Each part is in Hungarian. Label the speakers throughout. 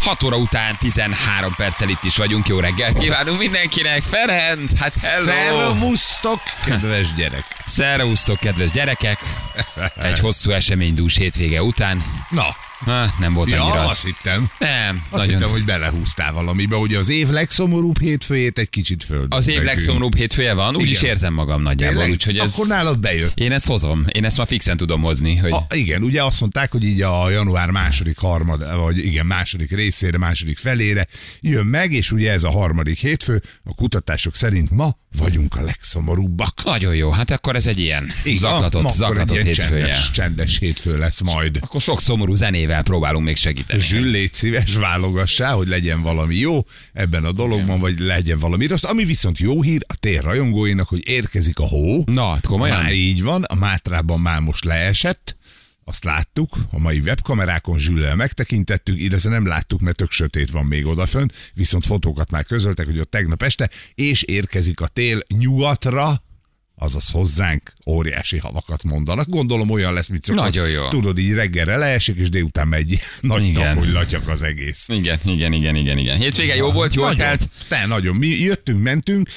Speaker 1: 6 óra után 13 perccel itt is vagyunk. Jó reggel kívánunk mindenkinek. Ferenc, hát hello!
Speaker 2: Szervusztok, kedves gyerek!
Speaker 1: Szervusztok, kedves gyerekek! Egy hosszú eseménydús hétvége után.
Speaker 2: Na,
Speaker 1: Ha, nem volt
Speaker 2: ja,
Speaker 1: annyira
Speaker 2: azt
Speaker 1: az.
Speaker 2: hittem.
Speaker 1: Nem,
Speaker 2: Azt
Speaker 1: nagyon.
Speaker 2: hittem, hogy belehúztál valamibe, hogy az év legszomorúbb hétfőjét egy kicsit föld.
Speaker 1: Az év legszomorúbb hétfője van, úgy is
Speaker 2: Igen.
Speaker 1: érzem magam nagyjából, úgyhogy ez...
Speaker 2: Akkor nálad bejött.
Speaker 1: Én ezt hozom, én ezt ma fixen tudom hozni, hogy...
Speaker 2: A, igen, ugye azt mondták, hogy így a január második harmad, vagy igen, második részére, második felére jön meg, és ugye ez a harmadik hétfő, a kutatások szerint ma vagyunk a legszomorúbbak.
Speaker 1: Nagyon jó, hát akkor ez egy ilyen zaklatott,
Speaker 2: ma akkor
Speaker 1: zaklatott
Speaker 2: egy ilyen
Speaker 1: hétfője.
Speaker 2: Csendes, csendes hétfő lesz majd.
Speaker 1: Akkor sok szomorú zenével próbálunk még segíteni.
Speaker 2: Zsül, légy szíves, válogassá, hogy legyen valami jó ebben a dologban, vagy legyen valami rossz. Ami viszont jó hír a tér rajongóinak, hogy érkezik a hó.
Speaker 1: Na, komolyan?
Speaker 2: Már így van, a Mátrában már most leesett, azt láttuk, a mai webkamerákon Zsüllel megtekintettük, illetve nem láttuk, mert tök sötét van még odafön, viszont fotókat már közöltek, hogy ott tegnap este, és érkezik a tél nyugatra, azaz hozzánk óriási havakat mondanak. Gondolom olyan lesz, mint szokott.
Speaker 1: Nagyon jó.
Speaker 2: Tudod, így reggelre leesik, és délután megy nagy tap, hogy latyak az egész.
Speaker 1: Igen, igen, igen, igen, igen. Hétvége jó volt, jól
Speaker 2: nagyon,
Speaker 1: telt.
Speaker 2: Te, nagyon. Mi jöttünk, mentünk,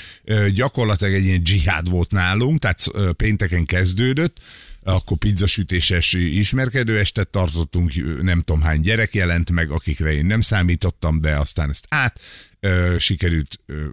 Speaker 2: gyakorlatilag egy ilyen dzsihád volt nálunk, tehát pénteken kezdődött, akkor pizzasütéses ismerkedő estet tartottunk, nem tudom hány gyerek jelent meg, akikre én nem számítottam, de aztán ezt át ö, sikerült ö,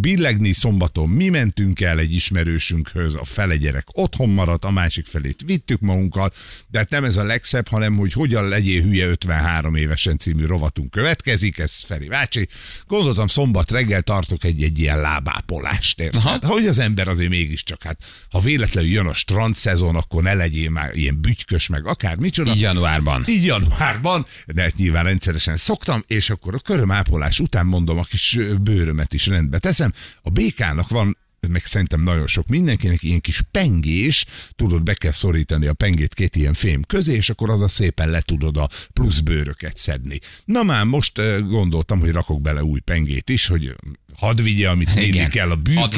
Speaker 2: billegni, szombaton mi mentünk el egy ismerősünkhöz, a fele gyerek otthon maradt, a másik felét vittük magunkkal, de hát nem ez a legszebb, hanem hogy hogyan legyél hülye 53 évesen című rovatunk következik, ez Feri bácsi. Gondoltam, szombat reggel tartok egy, egy ilyen lábápolást, érted?
Speaker 1: Aha.
Speaker 2: Hogy az ember azért mégiscsak, hát ha véletlenül jön a strand szezon, akkor ne legyél már ilyen bütykös, meg akár micsoda.
Speaker 1: Így januárban.
Speaker 2: Így januárban, de hát nyilván rendszeresen szoktam, és akkor a körömápolás után mondom, a kis bőrömet is rendbe teszem. A békának van meg szerintem nagyon sok mindenkinek ilyen kis pengés, tudod, be kell szorítani a pengét két ilyen fém közé, és akkor az a szépen le tudod a plusz bőröket szedni. Na már most gondoltam, hogy rakok bele új pengét is, hogy hadd vigye, amit
Speaker 1: Igen.
Speaker 2: vinni kell, a
Speaker 1: Hadd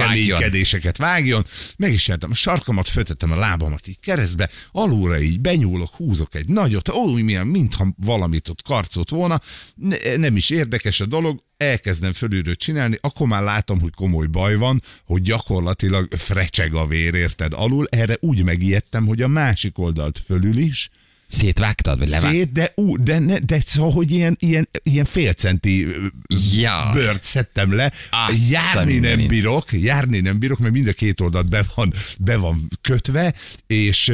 Speaker 1: vágjon.
Speaker 2: Meg is csináltam, a sarkamat föltettem a lábamat így keresztbe, alulra így benyúlok, húzok egy nagyot, ó, milyen, mintha valamit ott karcolt volna, ne, nem is érdekes a dolog, elkezdem fölülről csinálni, akkor már látom, hogy komoly baj van, hogy gyakorlatilag frecseg a vér, érted? Alul erre úgy megijedtem, hogy a másik oldalt fölül is,
Speaker 1: Szétvágtad, vagy levágtad?
Speaker 2: Szét, de, ú, de, ne, de szóval, hogy ilyen, ilyen, ilyen fél centi ö,
Speaker 1: Ja.
Speaker 2: bőrt szedtem le.
Speaker 1: Azt
Speaker 2: járni nem
Speaker 1: mindenit.
Speaker 2: bírok, járni nem bírok, mert mind a két oldalt be van, be van kötve, és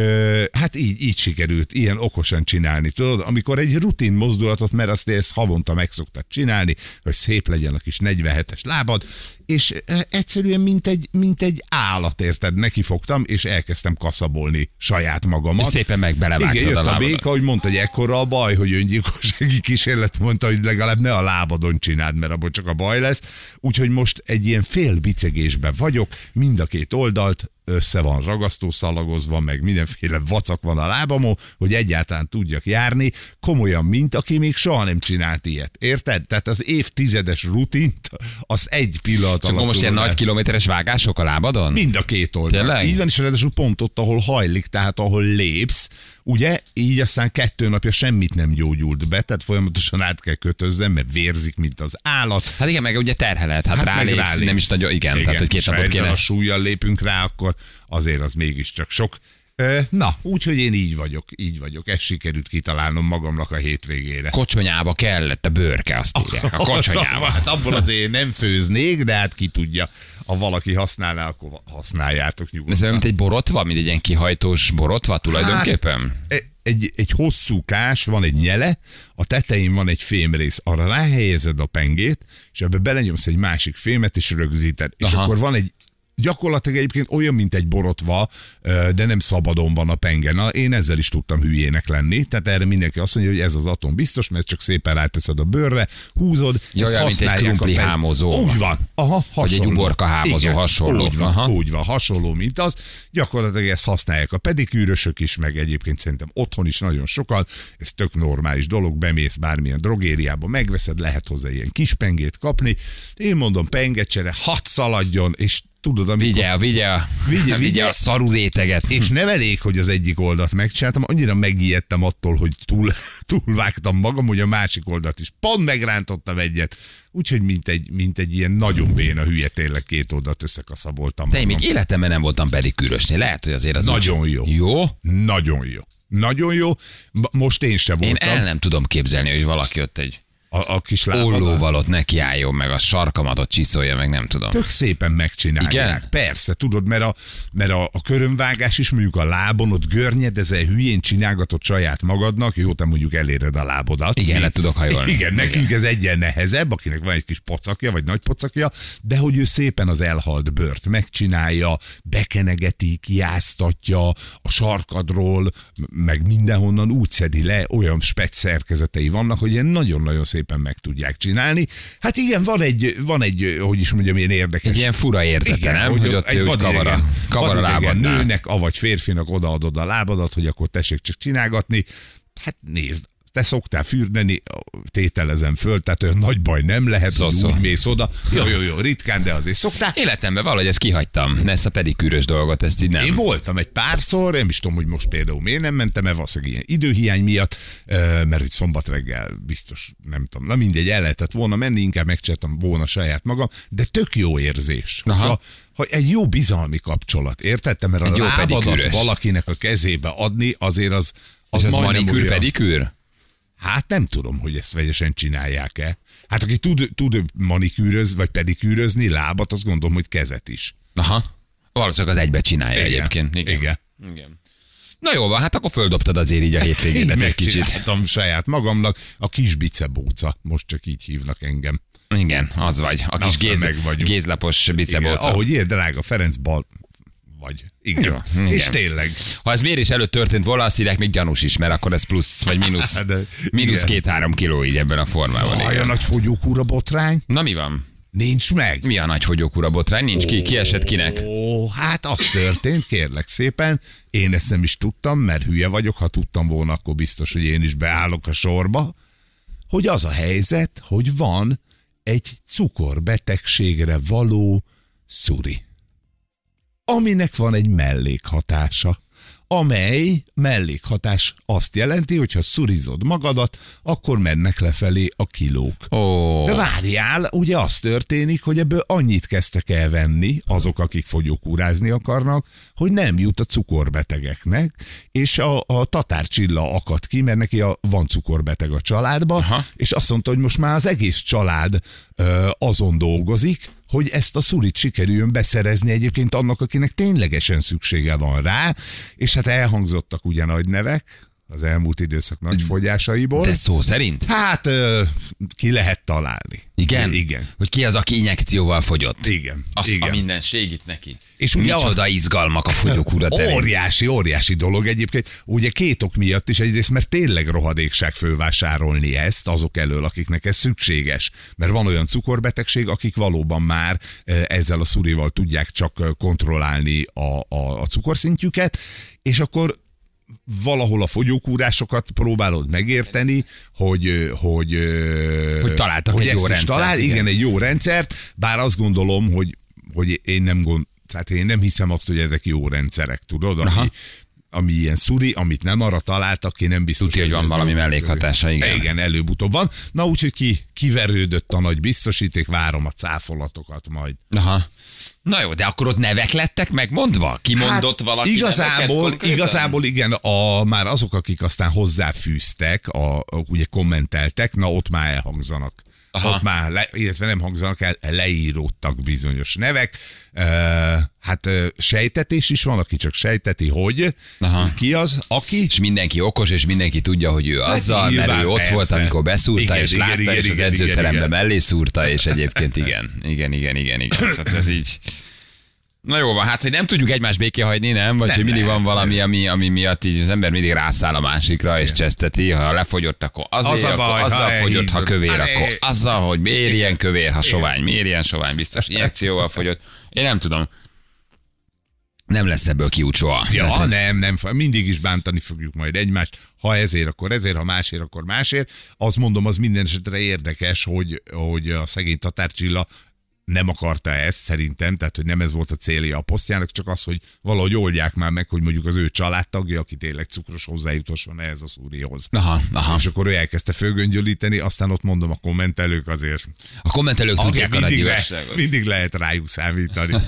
Speaker 2: hát így, így sikerült ilyen okosan csinálni. Tudod, amikor egy rutin mozdulatot, mert azt ezt havonta meg szoktad csinálni, hogy szép legyen a kis 47-es lábad, és ö, egyszerűen mint egy, mint egy állat, érted? Nekifogtam, és elkezdtem kaszabolni saját magamat.
Speaker 1: És szépen meg belevágtad
Speaker 2: Igen, jött
Speaker 1: a
Speaker 2: a,
Speaker 1: lábadat.
Speaker 2: béka, hogy mondta, hogy ekkora a baj, hogy öngyilkossági kísérlet mondta, hogy legalább ne a lábadon csináld, mert abból csak a baj lesz. Úgyhogy most egy ilyen fél bicegésben vagyok, mind a két oldalt össze van ragasztó szalagozva, meg mindenféle vacak van a lábamon, hogy egyáltalán tudjak járni, komolyan, mint aki még soha nem csinált ilyet. Érted? Tehát az évtizedes rutint, az egy pillanat
Speaker 1: akkor
Speaker 2: alatt
Speaker 1: most ilyen nagy kilométeres vágások a lábadon?
Speaker 2: Mind a két oldal.
Speaker 1: Tényleg?
Speaker 2: Így van, és ráadásul pont ott, ahol hajlik, tehát ahol lépsz, ugye, így aztán kettő napja semmit nem gyógyult be, tehát folyamatosan át kell kötözzem, mert vérzik, mint az állat.
Speaker 1: Hát igen, meg ugye terhelet, hát, hát rálépsz,
Speaker 2: rálépsz.
Speaker 1: nem is nagyon, igen, igen tehát hogy két napot kéne.
Speaker 2: a súlyjal lépünk rá, akkor azért az mégiscsak sok. Na, úgyhogy én így vagyok, így vagyok. Ezt sikerült kitalálnom magamnak a hétvégére.
Speaker 1: Kocsonyába kellett a bőrke, azt írják. A kocsonyába.
Speaker 2: Hát abból azért nem főznék, de hát ki tudja. Ha valaki használná, akkor használjátok
Speaker 1: Ez
Speaker 2: nyugodtan.
Speaker 1: olyan, mint egy borotva, mint egy ilyen kihajtós borotva tulajdonképpen?
Speaker 2: Hát, egy, egy hosszú kás, van egy nyele, a tetején van egy fémrész, arra ráhelyezed a pengét, és ebbe belenyomsz egy másik fémet, és rögzíted. És
Speaker 1: Aha.
Speaker 2: akkor van egy gyakorlatilag egyébként olyan, mint egy borotva, de nem szabadon van a penge. Na, én ezzel is tudtam hülyének lenni, tehát erre mindenki azt mondja, hogy ez az atom biztos, mert csak szépen ráteszed a bőrre, húzod,
Speaker 1: Ja,
Speaker 2: ezt
Speaker 1: mint egy
Speaker 2: a
Speaker 1: krumpli
Speaker 2: peng-
Speaker 1: hámozó.
Speaker 2: Úgy van. Aha, hasonló.
Speaker 1: egy uborka hámozó, hasonló.
Speaker 2: Úgy van,
Speaker 1: Aha.
Speaker 2: úgy van, hasonló, mint az. Gyakorlatilag ezt használják a pedikűrösök is, meg egyébként szerintem otthon is nagyon sokan. Ez tök normális dolog, bemész bármilyen drogériába, megveszed, lehet hozzá ilyen kis pengét kapni. Én mondom, pengecsere, hat szaladjon, és tudod, amikor...
Speaker 1: Vigye, vigye,
Speaker 2: Vigye,
Speaker 1: vigye, a szarú réteget.
Speaker 2: És nem elég, hogy az egyik oldalt megcsináltam, annyira megijedtem attól, hogy túl, túlvágtam magam, hogy a másik oldalt is pont megrántottam egyet. Úgyhogy mint egy, mint egy ilyen nagyon béna hülye, tényleg két oldalt összekaszaboltam.
Speaker 1: Te én még életemben nem voltam pedikűrösnél. Lehet, hogy azért az
Speaker 2: Nagyon
Speaker 1: úgy...
Speaker 2: jó.
Speaker 1: Jó?
Speaker 2: Nagyon jó. Nagyon jó. Most én sem
Speaker 1: Én
Speaker 2: voltam.
Speaker 1: el nem tudom képzelni, hogy valaki ott egy
Speaker 2: A, a kis lábadal.
Speaker 1: ollóval ott nekiálljon, meg a sarkamat ott csiszolja, meg nem tudom.
Speaker 2: Tök szépen megcsinálják.
Speaker 1: Igen?
Speaker 2: Persze, tudod, mert a, mert a, a körömvágás is mondjuk a lábon, ott görnyedezel, hülyén csinálgatod saját magadnak, jó, te mondjuk eléred a lábodat.
Speaker 1: Igen,
Speaker 2: Mi-
Speaker 1: le tudok hajolni.
Speaker 2: Igen, nekünk ez egyen nehezebb, akinek van egy kis pocakja, vagy nagy pocakja, de hogy ő szépen az elhalt bört megcsinálja, bekenegeti, kiáztatja a sarkadról, meg mindenhonnan úgy szedi le, olyan spec szerkezetei vannak, hogy ilyen nagyon-nagyon szépen meg tudják csinálni. Hát igen, van egy, van egy, hogy is mondjam, ilyen érdekes.
Speaker 1: Egy ilyen fura érzete, nem? Hogy ott ő úgy
Speaker 2: vadidegen-
Speaker 1: kavar a, kavar a
Speaker 2: vadidegen
Speaker 1: lábadnál.
Speaker 2: nőnek, avagy férfinak odaadod a lábadat, hogy akkor tessék csak csinálgatni. Hát nézd, te szoktál fürdeni, tételezem föl, tehát olyan nagy baj nem lehet,
Speaker 1: Szó,
Speaker 2: hogy
Speaker 1: szó.
Speaker 2: úgy mész oda. Jó, jó, jó, ritkán, de azért szoktál.
Speaker 1: Életemben valahogy ezt kihagytam. Ezt a pedikűrös dolgot, ezt így nem.
Speaker 2: Én voltam egy párszor, nem is tudom, hogy most például miért nem mentem, mert valószínűleg ilyen időhiány miatt, mert hogy szombat reggel biztos, nem tudom, na mindegy, el lehetett volna menni, inkább megcsináltam volna saját magam, de tök jó érzés.
Speaker 1: Aha.
Speaker 2: Hogy egy jó bizalmi kapcsolat, érted? Te, Mert
Speaker 1: Egy
Speaker 2: a
Speaker 1: jó
Speaker 2: lábadat valakinek a kezébe adni, azért az, az,
Speaker 1: És az manikűr, pedikűr?
Speaker 2: Hát nem tudom, hogy ezt vegyesen csinálják-e. Hát aki tud, tud manikűröz, vagy pedikűrözni lábat, azt gondolom, hogy kezet is.
Speaker 1: Aha. Valószínűleg az egybe csinálja
Speaker 2: Igen.
Speaker 1: egyébként. Igen.
Speaker 2: Igen.
Speaker 1: Igen. Na jó van, hát akkor földobtad azért így a hétvégédet
Speaker 2: Így
Speaker 1: egy kicsit.
Speaker 2: saját magamnak, a kis bicebóca, most csak így hívnak engem.
Speaker 1: Igen, az vagy. A kis
Speaker 2: aztán
Speaker 1: géz, gézlapos
Speaker 2: Igen,
Speaker 1: bicebóca.
Speaker 2: ahogy ér, drága Ferenc bal vagy. Igen.
Speaker 1: Jó, igen.
Speaker 2: És tényleg.
Speaker 1: Ha ez mérés előtt történt volna, azt írják még gyanús is, mert akkor ez plusz, vagy mínusz,
Speaker 2: De-
Speaker 1: mínusz két-három kiló így ebben a formában.
Speaker 2: Aj, a nagy fogyókúra botrány?
Speaker 1: Na mi van?
Speaker 2: Nincs meg.
Speaker 1: Mi a nagy fogyókúra botrány? Nincs ki, ki esett kinek?
Speaker 2: Ó, hát az történt, kérlek szépen. Én ezt nem is tudtam, mert hülye vagyok. Ha tudtam volna, akkor biztos, hogy én is beállok a sorba. Hogy az a helyzet, hogy van egy cukorbetegségre való szuri. Aminek van egy mellékhatása amely mellékhatás azt jelenti, hogy ha szurizod magadat, akkor mennek lefelé a kilók.
Speaker 1: Ó,
Speaker 2: De várjál, ugye az történik, hogy ebből annyit kezdtek el venni azok, akik fogyókúrázni akarnak, hogy nem jut a cukorbetegeknek, és a, a tatárcsilla akadt ki, mert neki a, van cukorbeteg a családban,
Speaker 1: Aha.
Speaker 2: és azt mondta, hogy most már az egész család ö, azon dolgozik, hogy ezt a szurit sikerüljön beszerezni egyébként annak, akinek ténylegesen szüksége van rá, és hát elhangzottak ugye nagy nevek az elmúlt időszak nagy fogyásaiból.
Speaker 1: de szó szerint?
Speaker 2: Hát ö, ki lehet találni.
Speaker 1: Igen?
Speaker 2: Igen.
Speaker 1: Hogy ki az, aki injekcióval fogyott?
Speaker 2: Igen.
Speaker 1: Azt
Speaker 2: igen.
Speaker 1: a mindenség itt neki.
Speaker 2: És ugye
Speaker 1: Micsoda izgalmak a fogyókúra terén.
Speaker 2: Óriási, óriási dolog egyébként. Ugye két ok miatt is egyrészt, mert tényleg rohadékság fölvásárolni ezt azok elől, akiknek ez szükséges. Mert van olyan cukorbetegség, akik valóban már ezzel a szurival tudják csak kontrollálni a, a, a cukorszintjüket, és akkor valahol a fogyókúrásokat próbálod megérteni, hogy hogy,
Speaker 1: Hogy találtak
Speaker 2: hogy
Speaker 1: egy jó rendszert,
Speaker 2: Talál,
Speaker 1: igen.
Speaker 2: igen, egy jó rendszert, bár azt gondolom, hogy, hogy én nem gond, tehát én nem hiszem azt, hogy ezek jó rendszerek, tudod,
Speaker 1: Aha.
Speaker 2: ami, ami ilyen szuri, amit nem arra találtak, én nem biztos.
Speaker 1: Tudja, hogy van valami mellékhatása, igen.
Speaker 2: Igen, előbb-utóbb van. Na úgyhogy ki, kiverődött a nagy biztosíték, várom a cáfolatokat majd.
Speaker 1: Aha. Na jó, de akkor ott nevek lettek megmondva? Kimondott valaki neveket
Speaker 2: igazából,
Speaker 1: konkrétan?
Speaker 2: igazából igen, a, már azok, akik aztán hozzáfűztek, a, ugye kommenteltek, na ott már elhangzanak.
Speaker 1: Aha.
Speaker 2: Ott már, le, illetve nem hangzanak el, leíródtak bizonyos nevek. Uh, hát sejtetés is van, aki csak sejteti, hogy
Speaker 1: Aha.
Speaker 2: ki az, aki
Speaker 1: És mindenki okos, és mindenki tudja, hogy ő azzal, mert
Speaker 2: nyilván,
Speaker 1: ő ott
Speaker 2: persze.
Speaker 1: volt, amikor beszúrta,
Speaker 2: Igen,
Speaker 1: és
Speaker 2: igen,
Speaker 1: látta,
Speaker 2: igen,
Speaker 1: és az
Speaker 2: igen, igen,
Speaker 1: edzőterembe
Speaker 2: igen.
Speaker 1: mellé szúrta, és egyébként igen. Igen, igen, igen, igen. Szóval ez így... Na jó van, hát hogy nem tudjuk egymást béké hagyni, nem? Vagy
Speaker 2: Nem,
Speaker 1: hogy mindig
Speaker 2: nem,
Speaker 1: van valami,
Speaker 2: nem.
Speaker 1: ami, ami miatt így az ember mindig rászáll a másikra, és cseszteti. Ha lefogyott, akkor azért,
Speaker 2: Az a
Speaker 1: akkor
Speaker 2: baj, ha
Speaker 1: azzal fogyott, ha kövér,
Speaker 2: Hát,
Speaker 1: akkor azzal, hogy miért ilyen kövér, ha sovány, miért ilyen sovány, biztos injekcióval fogyott. Én nem tudom. Nem lesz ebből kiút soha.
Speaker 2: Ja,
Speaker 1: Tehát,
Speaker 2: nem, nem, mindig is bántani fogjuk majd egymást. Ha ezért, akkor ezért, ha másért, akkor másért. Azt mondom, az minden esetre érdekes, hogy, hogy a szegény Tatár Csilla nem akarta ezt szerintem, tehát hogy nem ez volt a célja a posztjának, csak az, hogy valahogy oldják már meg, hogy mondjuk az ő családtagja, aki tényleg cukros hozzájutasson ehhez a szúrihoz.
Speaker 1: Aha, aha.
Speaker 2: És akkor ő elkezdte fölgöngyölíteni, aztán ott mondom, a kommentelők azért
Speaker 1: A kommentelők tudják a
Speaker 2: mindig, le, mindig lehet rájuk számítani.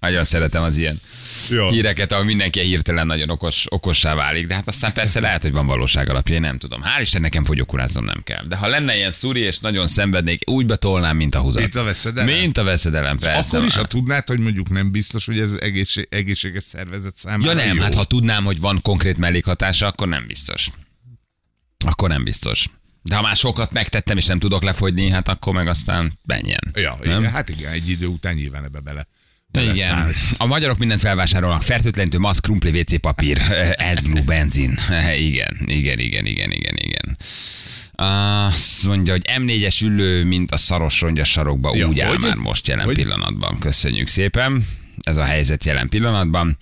Speaker 1: Nagyon szeretem az ilyen
Speaker 2: Jó.
Speaker 1: híreket, ahol mindenki hirtelen nagyon okos, okossá válik, de hát aztán persze lehet, hogy van valóság alapja, én nem tudom. Hál' Isten nekem fogyókurázom nem kell. De ha lenne ilyen szúri, és nagyon szenvednék, úgy betolnám, mint a húzat.
Speaker 2: Mint a veszedelem?
Speaker 1: Mint a veszedelem, persze.
Speaker 2: Akkor is, ha tudnád, hogy mondjuk nem biztos, hogy ez egészség, egészséges szervezet számára
Speaker 1: Ja nem,
Speaker 2: jó.
Speaker 1: hát ha tudnám, hogy van konkrét mellékhatása, akkor nem biztos. Akkor nem biztos. De ha már sokat megtettem, és nem tudok lefogyni, hát akkor meg aztán menjen.
Speaker 2: Ja,
Speaker 1: nem?
Speaker 2: igen, hát igen, egy idő után nyilván ebbe bele.
Speaker 1: Igen. A magyarok mindent felvásárolnak. Fertőtlenítő maszk, krumpli, WC papír, AdBlue, benzin. Igen, igen, igen, igen, igen, igen. Azt mondja, hogy M4-es ülő, mint a szaros rongya sarokba,
Speaker 2: Ja,
Speaker 1: úgy áll már most jelen
Speaker 2: Hogy?
Speaker 1: pillanatban. Köszönjük szépen. Ez a helyzet jelen pillanatban.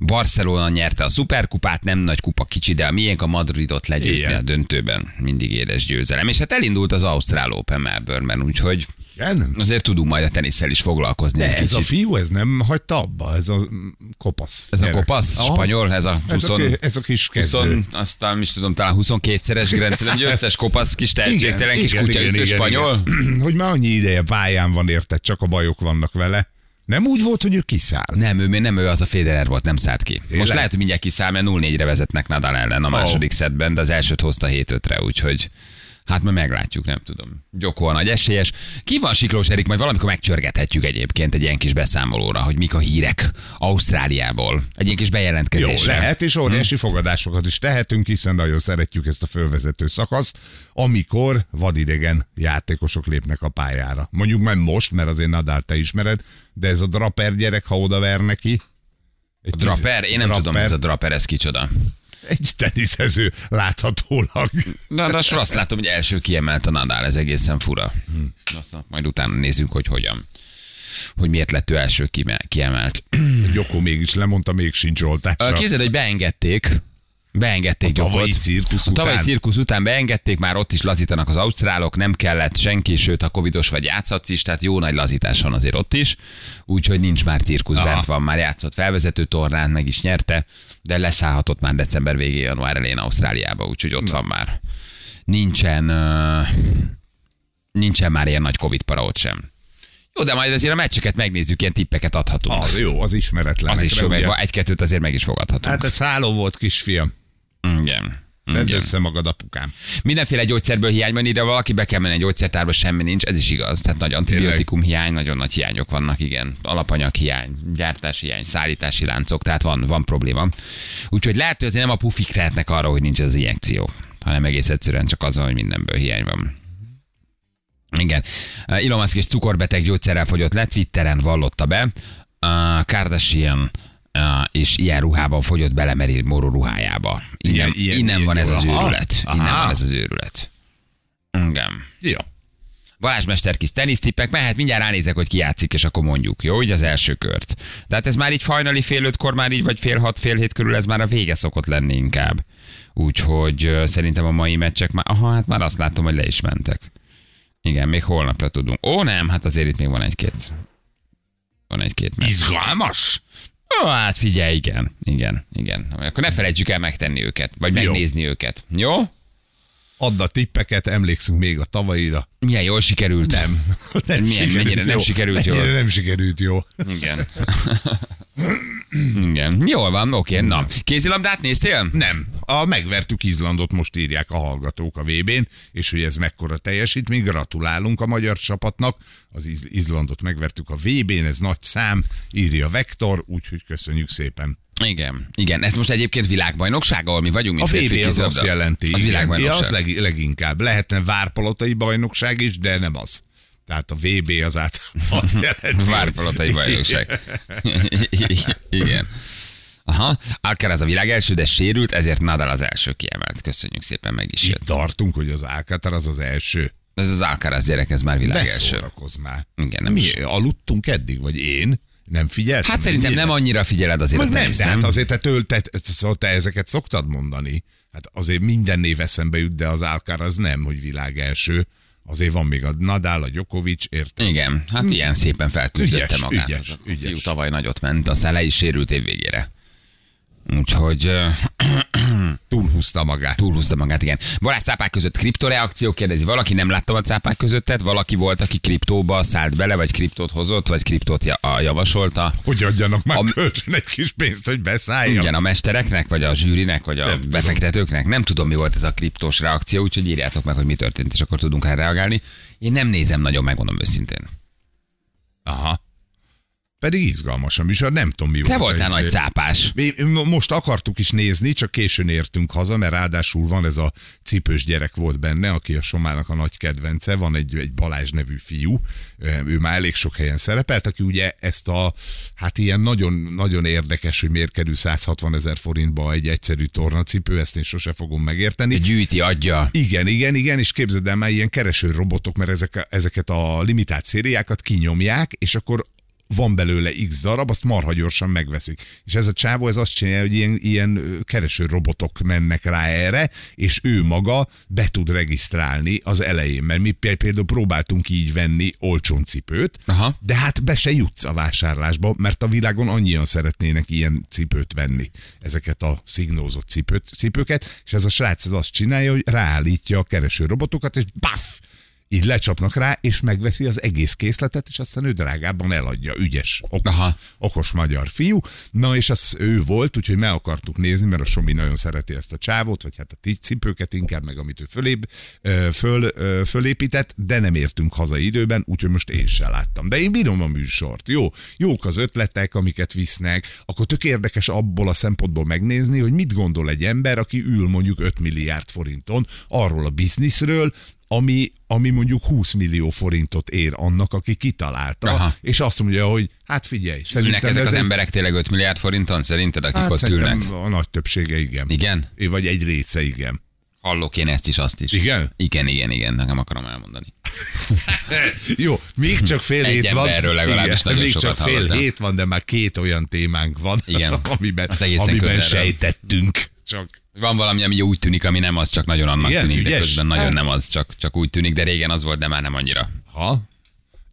Speaker 1: Barcelona nyerte a szuperkupát, nem nagy kupa kicsi, de a miénk a Madridot legyőzni
Speaker 2: Igen.
Speaker 1: a döntőben. Mindig édes győzelem. És hát elindult az Ausztrál Open Melbourne-ben, úgyhogy
Speaker 2: Igen?
Speaker 1: azért tudunk majd a tenisszel is foglalkozni egy
Speaker 2: De ez
Speaker 1: kicsit.
Speaker 2: a fiú, ez nem hagyta abba, ez a mm, kopasz.
Speaker 1: Ez a
Speaker 2: gyerek.
Speaker 1: kopasz,
Speaker 2: Aha.
Speaker 1: spanyol, ez a 20,
Speaker 2: Ez a, ki- ez a kis kezdő.
Speaker 1: 20 aztán is tudom, talán 22-szeres Grand egy összes kopasz, kis tehetségtelen kis kutyaütő spanyol.
Speaker 2: igen. Hogy már annyi ideje pályán van, érted, csak a bajok vannak vele. Nem úgy volt, hogy ő kiszáll.
Speaker 1: Nem, ő még nem ő, az a Federer volt, nem szállt ki. Most
Speaker 2: Tényleg?
Speaker 1: lehet, hogy mindjárt kiszáll, mert 0-4-re vezetnek Nadal ellen a második szedben, de az elsőt hozta 7-5-re, úgyhogy hát majd meglátjuk, nem tudom. Gyoko a nagy esélyes. Ki van Siklós Erik, majd valamikor megcsörgethetjük egyébként egy ilyen kis beszámolóra, hogy mik a hírek Ausztráliából. Egy ilyen kis
Speaker 2: Jó,
Speaker 1: bejelentkezésre.
Speaker 2: lehet, és óriási fogadásokat is tehetünk, hiszen nagyon szeretjük ezt a fölvezető szakaszt, amikor vadidegen játékosok lépnek a pályára. Mondjuk már most, mert azért Nadal te ismered, de ez a Draper gyerek, ha oda ver neki. Egy
Speaker 1: A Draper? Én nem
Speaker 2: Draper,
Speaker 1: tudom, ez a Draper, ez kicsoda.
Speaker 2: Egy teniszező láthatólag.
Speaker 1: Na, de azt látom, hogy első kiemelt a Nadal, ez egészen fura. Aztán majd utána nézzünk, hogy hogyan. Hogy miért lett ő első kiemelt.
Speaker 2: Gyoko mégis lemondta, még sincs oltása.
Speaker 1: Képzeld, hogy beengedték, beengedték
Speaker 2: A tavalyi
Speaker 1: Gyokot.
Speaker 2: cirkusz
Speaker 1: A tavalyi
Speaker 2: után.
Speaker 1: cirkusz után beengedték, már ott is lazítanak az ausztrálok, nem kellett senki, sőt, ha covidos vagy játszhatsz is, tehát jó nagy lazítás van azért ott is, úgyhogy nincs már cirkusz,
Speaker 2: Aha.
Speaker 1: bent van, már játszott felvezető tornán, meg is nyerte, de leszállhatott már december végén, január elején Ausztráliába, úgyhogy ott van már. Nincsen, uh, nincsen már ilyen nagy covid para ott sem. Jó, de majd azért a meccseket megnézzük, ilyen tippeket adhatunk.
Speaker 2: Az jó, az ismeretlen.
Speaker 1: Az is jó, meg egy-kettőt azért meg is fogadhatunk.
Speaker 2: Hát ez szálló volt, kisfiam.
Speaker 1: Igen.
Speaker 2: Szedd össze magad, apukám.
Speaker 1: Mindenféle gyógyszerből hiány van ide, valaki be kell menni egy gyógyszertárba, semmi nincs, ez is igaz. Tehát nagy antibiotikum hiány, nagyon nagy hiányok vannak, igen. Alapanyag hiány, gyártás hiány, szállítási láncok, tehát van, van probléma. Úgyhogy lehet, hogy azért nem a pufik lehetnek arra, hogy nincs az injekció, hanem egész egyszerűen csak az van, hogy mindenből hiány van. Igen. Uh, Elon Musk és cukorbeteg gyógyszerrel fogyott le, Twitteren vallotta be. Uh, Kardashian és ilyen ruhában fogyott bele Meryl Moro ruhájába. Innen,
Speaker 2: Ilyen- ilyen-
Speaker 1: innen van
Speaker 2: ilyen
Speaker 1: ez az.
Speaker 2: Aha.
Speaker 1: őrület. Innen
Speaker 2: Aha.
Speaker 1: van ez az őrület. Igen.
Speaker 2: Jó.
Speaker 1: Balázs Mester kis tenisztippek, mehet, mindjárt ránézek, hogy ki játszik, és akkor mondjuk, jó, így az első kört. De hát ez már így hajnali fél ötkor, már így, vagy fél hat, fél hét körül, ez már a vége szokott lenni inkább. Úgyhogy szerintem a mai meccsek már, aha, hát már azt látom, hogy le is mentek. Igen, még holnapra tudunk. Ó, nem, hát azért itt még van egy-két. Van egy-két meccs.
Speaker 2: Izgalmas?
Speaker 1: Ó, hát figyelj, igen, igen, igen. Akkor ne felejtsük el megtenni őket, vagy
Speaker 2: Jó.
Speaker 1: megnézni őket. Jó?
Speaker 2: Add a tippeket, emlékszünk még a tavaira.
Speaker 1: Milyen jól sikerült.
Speaker 2: Nem. nem
Speaker 1: Milyen- mennyire nem sikerült jól?
Speaker 2: mennyire nem sikerült jó.
Speaker 1: Igen. Igen. Jól van, oké. Na, kézilabdát néztél?
Speaker 2: Nem. A megvertük Izlandot, most írják a hallgatók a VB-n, és hogy ez mekkora teljesítmény, gratulálunk a magyar csapatnak, az Iz- Izlandot megvertük a VB-n, ez nagy szám, írja Vektor, úgyhogy köszönjük szépen.
Speaker 1: Igen. Igen. Ez most egyébként világbajnokság, ahol mi vagyunk,
Speaker 2: A
Speaker 1: mint férfi
Speaker 2: VB az azt jelenti.
Speaker 1: Az
Speaker 2: igen.
Speaker 1: világbajnokság.
Speaker 2: Ja, az leg, leginkább. Lehetne várpalotai bajnokság is, de nem az. Tehát a VB az át az jelenti.
Speaker 1: Várpalotai bajnokság. Igen. Aha, Alcaraz a világ első, de sérült, ezért Nadal az első kiemelt. Köszönjük szépen, meg is
Speaker 2: Itt
Speaker 1: jött.
Speaker 2: tartunk, hogy az Alcatraz az első.
Speaker 1: Ez az Alcaraz gyerek, ez már világ
Speaker 2: Ne
Speaker 1: első.
Speaker 2: már.
Speaker 1: Igen, nem
Speaker 2: Mi,
Speaker 1: is.
Speaker 2: aludtunk eddig, vagy én? Nem figyeltem?
Speaker 1: Hát szerintem nem annyira figyeled azért
Speaker 2: Meg
Speaker 1: a
Speaker 2: nem,
Speaker 1: teniszt,
Speaker 2: de hát
Speaker 1: nem?
Speaker 2: azért te, tölt, te, szóval te ezeket szoktad mondani. Hát azért minden név eszembe jut, de az Alcaraz nem, hogy világ első. Azért van még a Nadal, a Djokovic, érted?
Speaker 1: Igen, hát ilyen szépen felküzdötte
Speaker 2: Ügyes,
Speaker 1: magát.
Speaker 2: ügyes,
Speaker 1: az a
Speaker 2: ügyes.
Speaker 1: fiú tavaly nagyot ment, aztán le is sérült év végére. Úgyhogy ö,
Speaker 2: Túlhúzta magát.
Speaker 1: túlhúzta magát, igen. Balázs cápák között kriptoreakció, kérdezi valaki, nem láttam a cápák közöttet, valaki volt, aki kriptóba szállt bele, vagy kriptót hozott, vagy kriptót javasolta.
Speaker 2: Hogy adjanak már
Speaker 1: A-
Speaker 2: kölcsön egy kis pénzt, hogy beszálljon.
Speaker 1: Igen, a mestereknek, vagy a zsűrinek, vagy a
Speaker 2: Nem tudom.
Speaker 1: befektetőknek. Nem tudom, mi volt ez a kriptós reakció, úgyhogy írjátok meg, hogy mi történt, és akkor tudunk rá reagálni. Én nem nézem nagyon, megmondom őszintén.
Speaker 2: Aha. Pedig izgalmas a műsor, nem tudom mi
Speaker 1: Te
Speaker 2: volt.
Speaker 1: voltál
Speaker 2: Ez-
Speaker 1: nagy cápás.
Speaker 2: Mi mo- most akartuk is nézni, csak későn értünk haza, mert ráadásul van ez a cipős gyerek volt benne, aki a Somának a nagy kedvence, van egy, egy Balázs nevű fiú, ő már elég sok helyen szerepelt, aki ugye ezt a, hát ilyen nagyon, nagyon érdekes, hogy miért kerül 160 ezer forintba egy egyszerű tornacipő, ezt én sose fogom megérteni.
Speaker 1: Gyűjti, adja.
Speaker 2: Igen, igen, igen, és képzeld el már ilyen kereső robotok, mert ezek, ezeket a limitált szériákat kinyomják, és akkor van belőle x darab, azt marha gyorsan megveszik. És ez a csávó, ez azt csinálja, hogy ilyen, ilyen kereső robotok mennek rá erre, és ő maga be tud regisztrálni az elején, mert mi pé- például próbáltunk így venni olcsón cipőt,
Speaker 1: Aha.
Speaker 2: de hát be se jutsz a vásárlásba, mert a világon annyian szeretnének ilyen cipőt venni, ezeket a szignózott cipőt, cipőket, és ez a srác ez azt csinálja, hogy ráállítja a kereső robotokat, és baff! Így lecsapnak rá, és megveszi az egész készletet, és aztán ő drágábban eladja. Ügyes, okos,
Speaker 1: Aha.
Speaker 2: okos magyar fiú. Na, és az ő volt, úgyhogy meg akartuk nézni, mert a Somi nagyon szereti ezt a csávót, vagy hát a cipőket inkább, meg amit ő fölébb, föl, fölépített, de nem értünk haza időben, úgyhogy most én sem láttam. De én bírom a műsort. Jó, jók az ötletek, amiket visznek, akkor tök érdekes abból a szempontból megnézni, hogy mit gondol egy ember, aki ül mondjuk 5 milliárd forinton arról a bizniszről, ami, ami mondjuk 20 millió forintot ér annak, aki kitalálta,
Speaker 1: Aha.
Speaker 2: és azt mondja, hogy hát figyelj,
Speaker 1: Ülnek ezek
Speaker 2: ez
Speaker 1: az
Speaker 2: egy-
Speaker 1: emberek tényleg 5 milliárd forinton, szerinted, akik
Speaker 2: Hát
Speaker 1: ott ülnek?
Speaker 2: A nagy többsége igen.
Speaker 1: Igen?
Speaker 2: Vagy egy része igen.
Speaker 1: Hallok én ezt is, azt is.
Speaker 2: Igen?
Speaker 1: Igen, igen, igen, nem akarom elmondani.
Speaker 2: Jó, még csak fél
Speaker 1: Egy
Speaker 2: hét van.
Speaker 1: emberről legalábbis nagyon
Speaker 2: még csak fél
Speaker 1: hallottam.
Speaker 2: hét van, de már két olyan témánk van,
Speaker 1: Igen.
Speaker 2: amiben, amiben
Speaker 1: közelről.
Speaker 2: sejtettünk. Csak
Speaker 1: Van valami, ami úgy tűnik, ami nem az, csak nagyon annak
Speaker 2: Igen,
Speaker 1: tűnik, de
Speaker 2: ügyes?
Speaker 1: közben nagyon
Speaker 2: Hát.
Speaker 1: nem az, csak, csak úgy tűnik, de régen az volt, de már nem annyira.
Speaker 2: ha,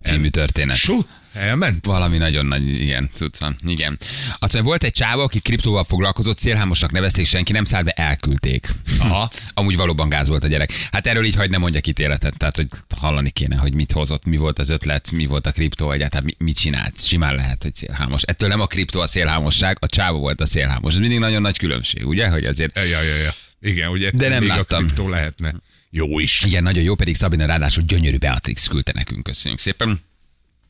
Speaker 1: Című történet.
Speaker 2: Su, elment.
Speaker 1: Valami nagyon nagy, igen, tudsz van. Igen. Azt mondja, volt egy csávó, aki kriptóval foglalkozott, szélhámosnak nevezték, senki nem szállt be, elküldték.
Speaker 2: Aha.
Speaker 1: Amúgy valóban gáz volt a gyerek. Hát erről így hagyd ne mondjak ítéletet, tehát hogy hallani kéne, hogy mit hozott, mi volt az ötlet, mi volt a kriptó, egyáltalán mi- mit csinált. Simán lehet, hogy szélhámos. Ettől nem a kriptó a szélhámosság, a csávó volt a szélhámos. Ez mindig nagyon nagy különbség, ugye? Hogy azért
Speaker 2: Ja, ja, ja. Igen, ugye
Speaker 1: De nem
Speaker 2: még
Speaker 1: láttam.
Speaker 2: a kriptó lehetne. Jó is.
Speaker 1: Igen, nagyon jó, pedig Szabina ráadásul gyönyörű Beatrix küldte nekünk, köszönjük szépen.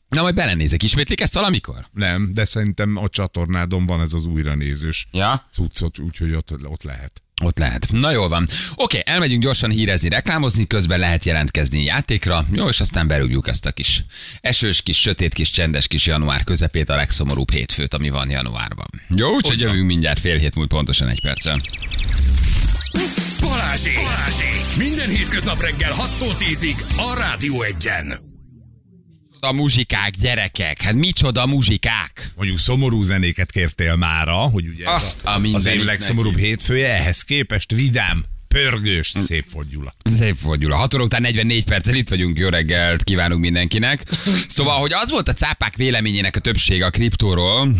Speaker 1: Na, majd belenézek, ismétlik ezt valamikor?
Speaker 2: Nem, de szerintem a csatornádon van ez az újranézős
Speaker 1: Ja.
Speaker 2: cuccot, úgyhogy ott, ott lehet.
Speaker 1: Ott lehet. Na jól van. Oké, elmegyünk gyorsan hírezni, reklámozni, közben lehet jelentkezni játékra, jó, és aztán berúgjuk ezt a kis esős, kis sötét, kis csendes kis január közepét, a legszomorúbb hétfőt, ami van januárban. Jó, úgyhogy jövünk mindjárt fél hét múlt pontosan egy perccel.
Speaker 3: Balázsék! Balázsék! Minden hétköznap reggel 6-tól 10-ig a Rádió Egyen.
Speaker 1: A muzsikák, gyerekek, hát micsoda muzsikák?
Speaker 2: Mondjuk szomorú zenéket kértél mára, hogy ugye
Speaker 1: Azt a
Speaker 2: a, az év legszomorúbb
Speaker 1: neki.
Speaker 2: hétfője, ehhez képest vidám, pörgős, szép Gyula.
Speaker 1: Szép Gyula. 6 óra után 44 perccel itt vagyunk, jó reggelt kívánunk mindenkinek. Szóval, hogy az volt a cápák véleményének a többsége a kriptóról,